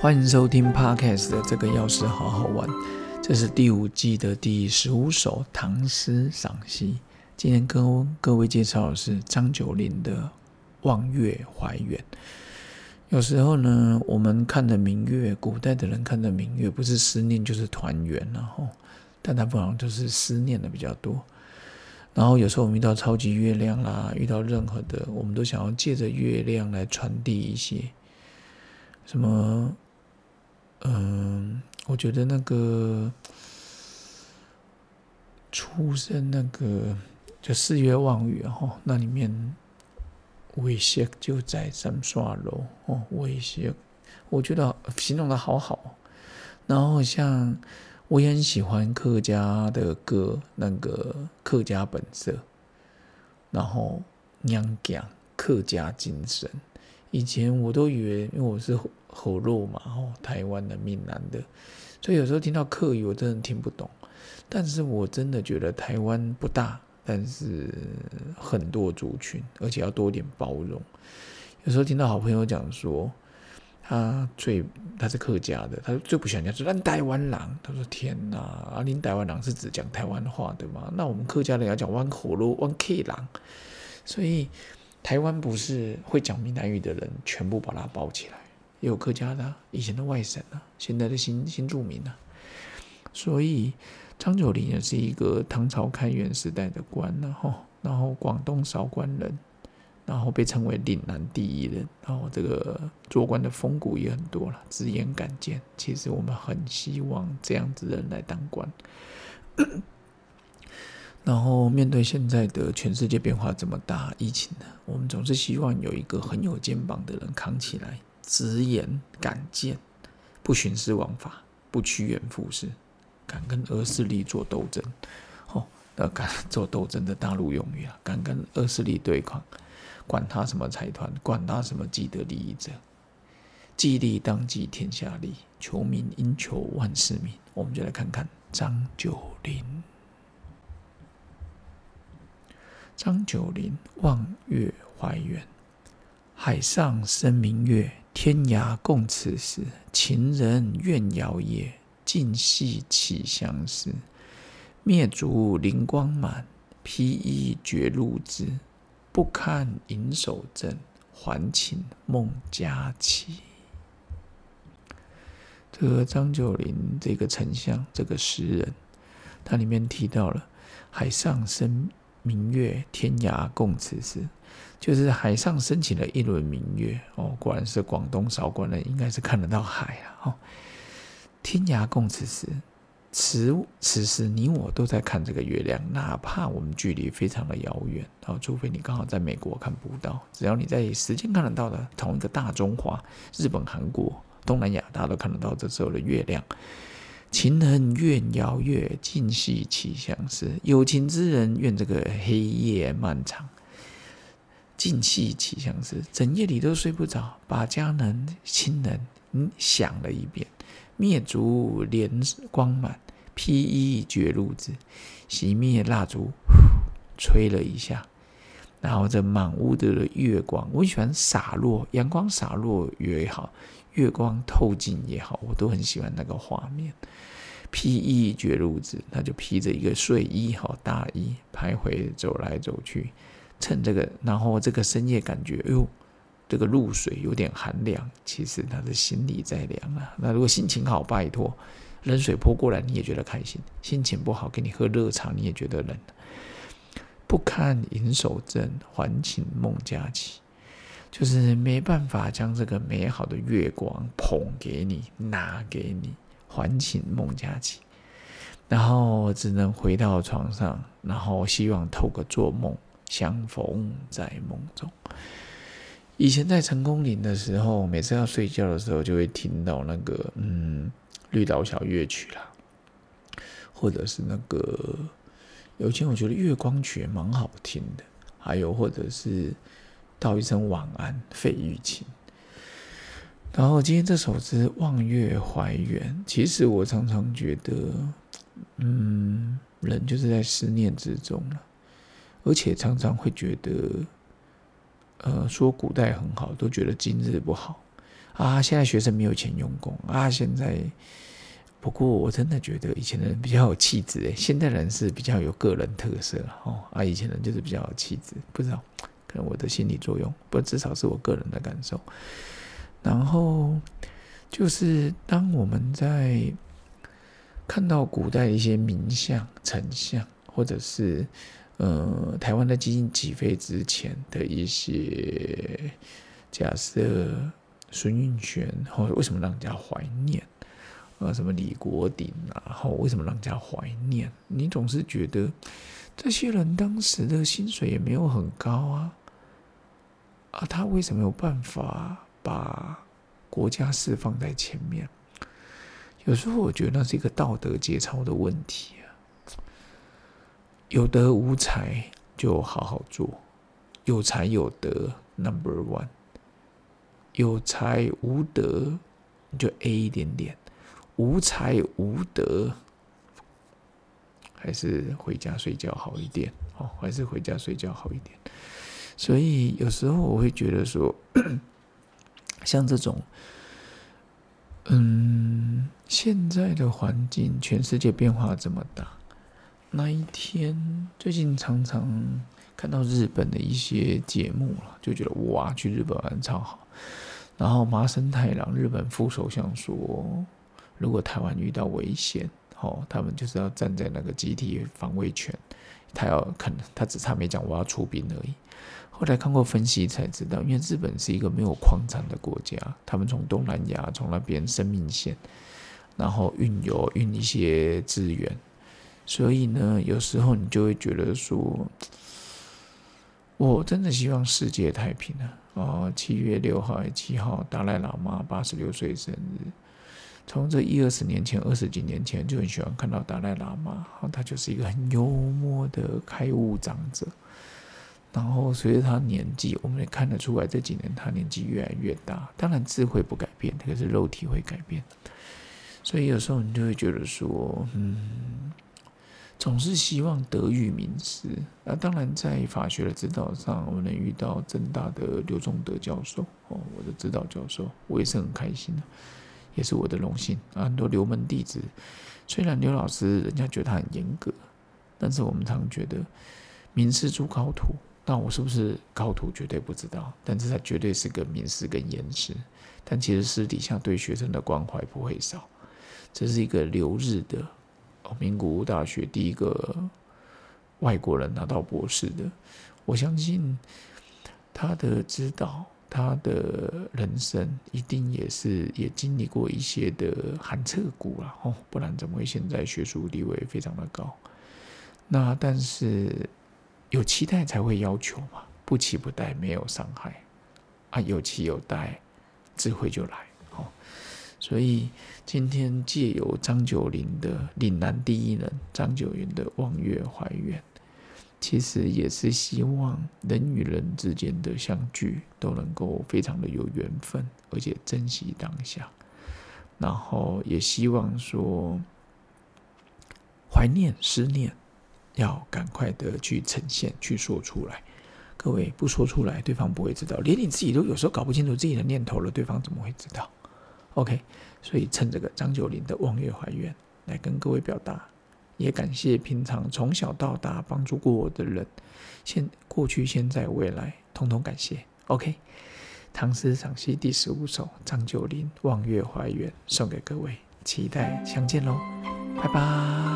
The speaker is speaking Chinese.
欢迎收听 Podcast 的这个钥匙好好玩，这是第五季的第十五首唐诗赏析。今天跟各位介绍的是张九龄的《望月怀远》。有时候呢，我们看的明月，古代的人看的明月，不是思念就是团圆，然后，但他不好都是思念的比较多。然后有时候我们遇到超级月亮啦，遇到任何的，我们都想要借着月亮来传递一些什么。嗯，我觉得那个出生那个就四月望雨哈，那里面威胁就在三刷楼哦，威胁，我觉得形容的好好。然后像我也很喜欢客家的歌，那个客家本色，然后娘讲客家精神。以前我都以为，因为我是喉肉嘛，哦，台湾的闽南的，所以有时候听到客语，我真的听不懂。但是我真的觉得台湾不大，但是很多族群，而且要多点包容。有时候听到好朋友讲说，他最他是客家的，他最不喜欢讲说咱台湾人。他说天哪，啊，您台湾人是指讲台湾话的吗？那我们客家人要讲湾口肉湾 K 狼，所以。台湾不是会讲闽南语的人全部把它包起来，也有客家的，以前的外省啊，现在的新新住民啊。所以张九龄也是一个唐朝开元时代的官，然后然后广东韶关人，然后被称为岭南第一人，然后这个做官的风骨也很多了，直言敢谏。其实我们很希望这样子的人来当官。然后面对现在的全世界变化这么大，疫情呢，我们总是希望有一个很有肩膀的人扛起来，直言敢谏，不徇私枉法，不趋炎附势，敢跟恶势力做斗争。哦，那敢 做斗争的大陆用语啊，敢跟恶势力对抗，管他什么财团，管他什么既得利益者，既利当即天下利，求名应求万世民。我们就来看看张九龄。张九龄望月怀远，海上生明月，天涯共此时。情人怨遥夜，竟夕起相思。灭烛灵光满，披衣觉露滋。不堪盈手赠，还寝梦佳期。这个张九龄，这个丞相，这个诗人，他里面提到了海上生。明月天涯共此时，就是海上升起了一轮明月哦，果然是广东韶关人，应该是看得到海啊。哦，天涯共此时，此此时你我都在看这个月亮，哪怕我们距离非常的遥远哦，除非你刚好在美国看不到，只要你在时间看得到的同一个大中华、日本、韩国、东南亚，大家都看得到这时候的月亮。情人怨遥月，竟夕起相思。有情之人怨这个黑夜漫长，竟夕起相思，整夜里都睡不着，把家人亲人嗯想了一遍。灭烛怜光满，披衣觉露滋。熄灭蜡烛，吹了一下，然后这满屋的月光，我喜欢洒落阳光洒落也好。月光透进也好，我都很喜欢那个画面。披衣觉露子，他就披着一个睡衣好大衣，徘徊走来走去，趁这个，然后这个深夜感觉，哎呦，这个露水有点寒凉，其实他的心里在凉啊。那如果心情好，拜托，冷水泼过来你也觉得开心；心情不好，给你喝热茶你也觉得冷。不堪银手赠，还寝梦佳期。就是没办法将这个美好的月光捧给你，拿给你，还寝梦佳期，然后只能回到床上，然后希望透过做梦相逢在梦中。以前在成功岭的时候，每次要睡觉的时候，就会听到那个嗯绿岛小乐曲啦，或者是那个有前我觉得月光曲蛮好听的，还有或者是。道一声晚安，费玉清。然后今天这首是《望月怀远》，其实我常常觉得，嗯，人就是在思念之中了，而且常常会觉得，呃，说古代很好，都觉得今日不好。啊，现在学生没有钱用功啊，现在。不过我真的觉得以前的人比较有气质诶，现代人是比较有个人特色哦啊，以前人就是比较有气质，不知道可能我的心理作用，不至少是我个人的感受。然后就是当我们在看到古代一些名相、丞相，或者是呃台湾在基金起飞之前的一些假设，孙运璇，或为什么让人家怀念？啊，什么李国鼎啊，然后为什么让人家怀念？你总是觉得这些人当时的薪水也没有很高啊，啊，他为什么有办法把国家事放在前面？有时候我觉得那是一个道德节操的问题啊。有德无才就好好做，有才有德 Number One，有才无德就 A 一点点。无才无德，还是回家睡觉好一点哦，还是回家睡觉好一点。所以有时候我会觉得说，像这种，嗯，现在的环境，全世界变化这么大，那一天最近常常看到日本的一些节目了，就觉得哇，去日本玩超好。然后麻生太郎，日本副首相说。如果台湾遇到危险，哦，他们就是要站在那个集体防卫权，他要可能他只差没讲我要出兵而已。后来看过分析才知道，因为日本是一个没有矿产的国家，他们从东南亚从那边生命线，然后运油运一些资源，所以呢，有时候你就会觉得说，我真的希望世界太平啊！哦，七月六号七号，达赖喇嘛八十六岁生日。从这一二十年前、二十几年前就很喜欢看到达赖喇嘛，好，他就是一个很幽默的开悟长者。然后随着他年纪，我们也看得出来这几年他年纪越来越大。当然智慧不改变，可是肉体会改变。所以有时候你就会觉得说，嗯，总是希望德育名师。那当然在法学的指导上，我能遇到正大的刘仲德教授哦，我的指导教授，我也是很开心的。也是我的荣幸！很多留门弟子，虽然刘老师人家觉得他很严格，但是我们常觉得名师出高徒，那我是不是高徒绝对不知道，但是他绝对是个名师跟严师。但其实私底下对学生的关怀不会少。这是一个留日的哦，名古屋大学第一个外国人拿到博士的，我相信他的指导。他的人生一定也是也经历过一些的寒彻骨了哦，不然怎么会现在学术地位非常的高？那但是有期待才会要求嘛，不期不待没有伤害啊，有期有待，智慧就来哦。所以今天借由张九龄的岭南第一人张九龄的望月怀远。其实也是希望人与人之间的相聚都能够非常的有缘分，而且珍惜当下。然后也希望说，怀念、思念，要赶快的去呈现、去说出来。各位不说出来，对方不会知道。连你自己都有时候搞不清楚自己的念头了，对方怎么会知道？OK，所以趁这个张九龄的望月怀愿，来跟各位表达。也感谢平常从小到大帮助过我的人，现过去、现在、未来，通通感谢。OK，唐诗赏析第十五首，张九龄《望月怀远》送给各位，期待相见喽，拜拜。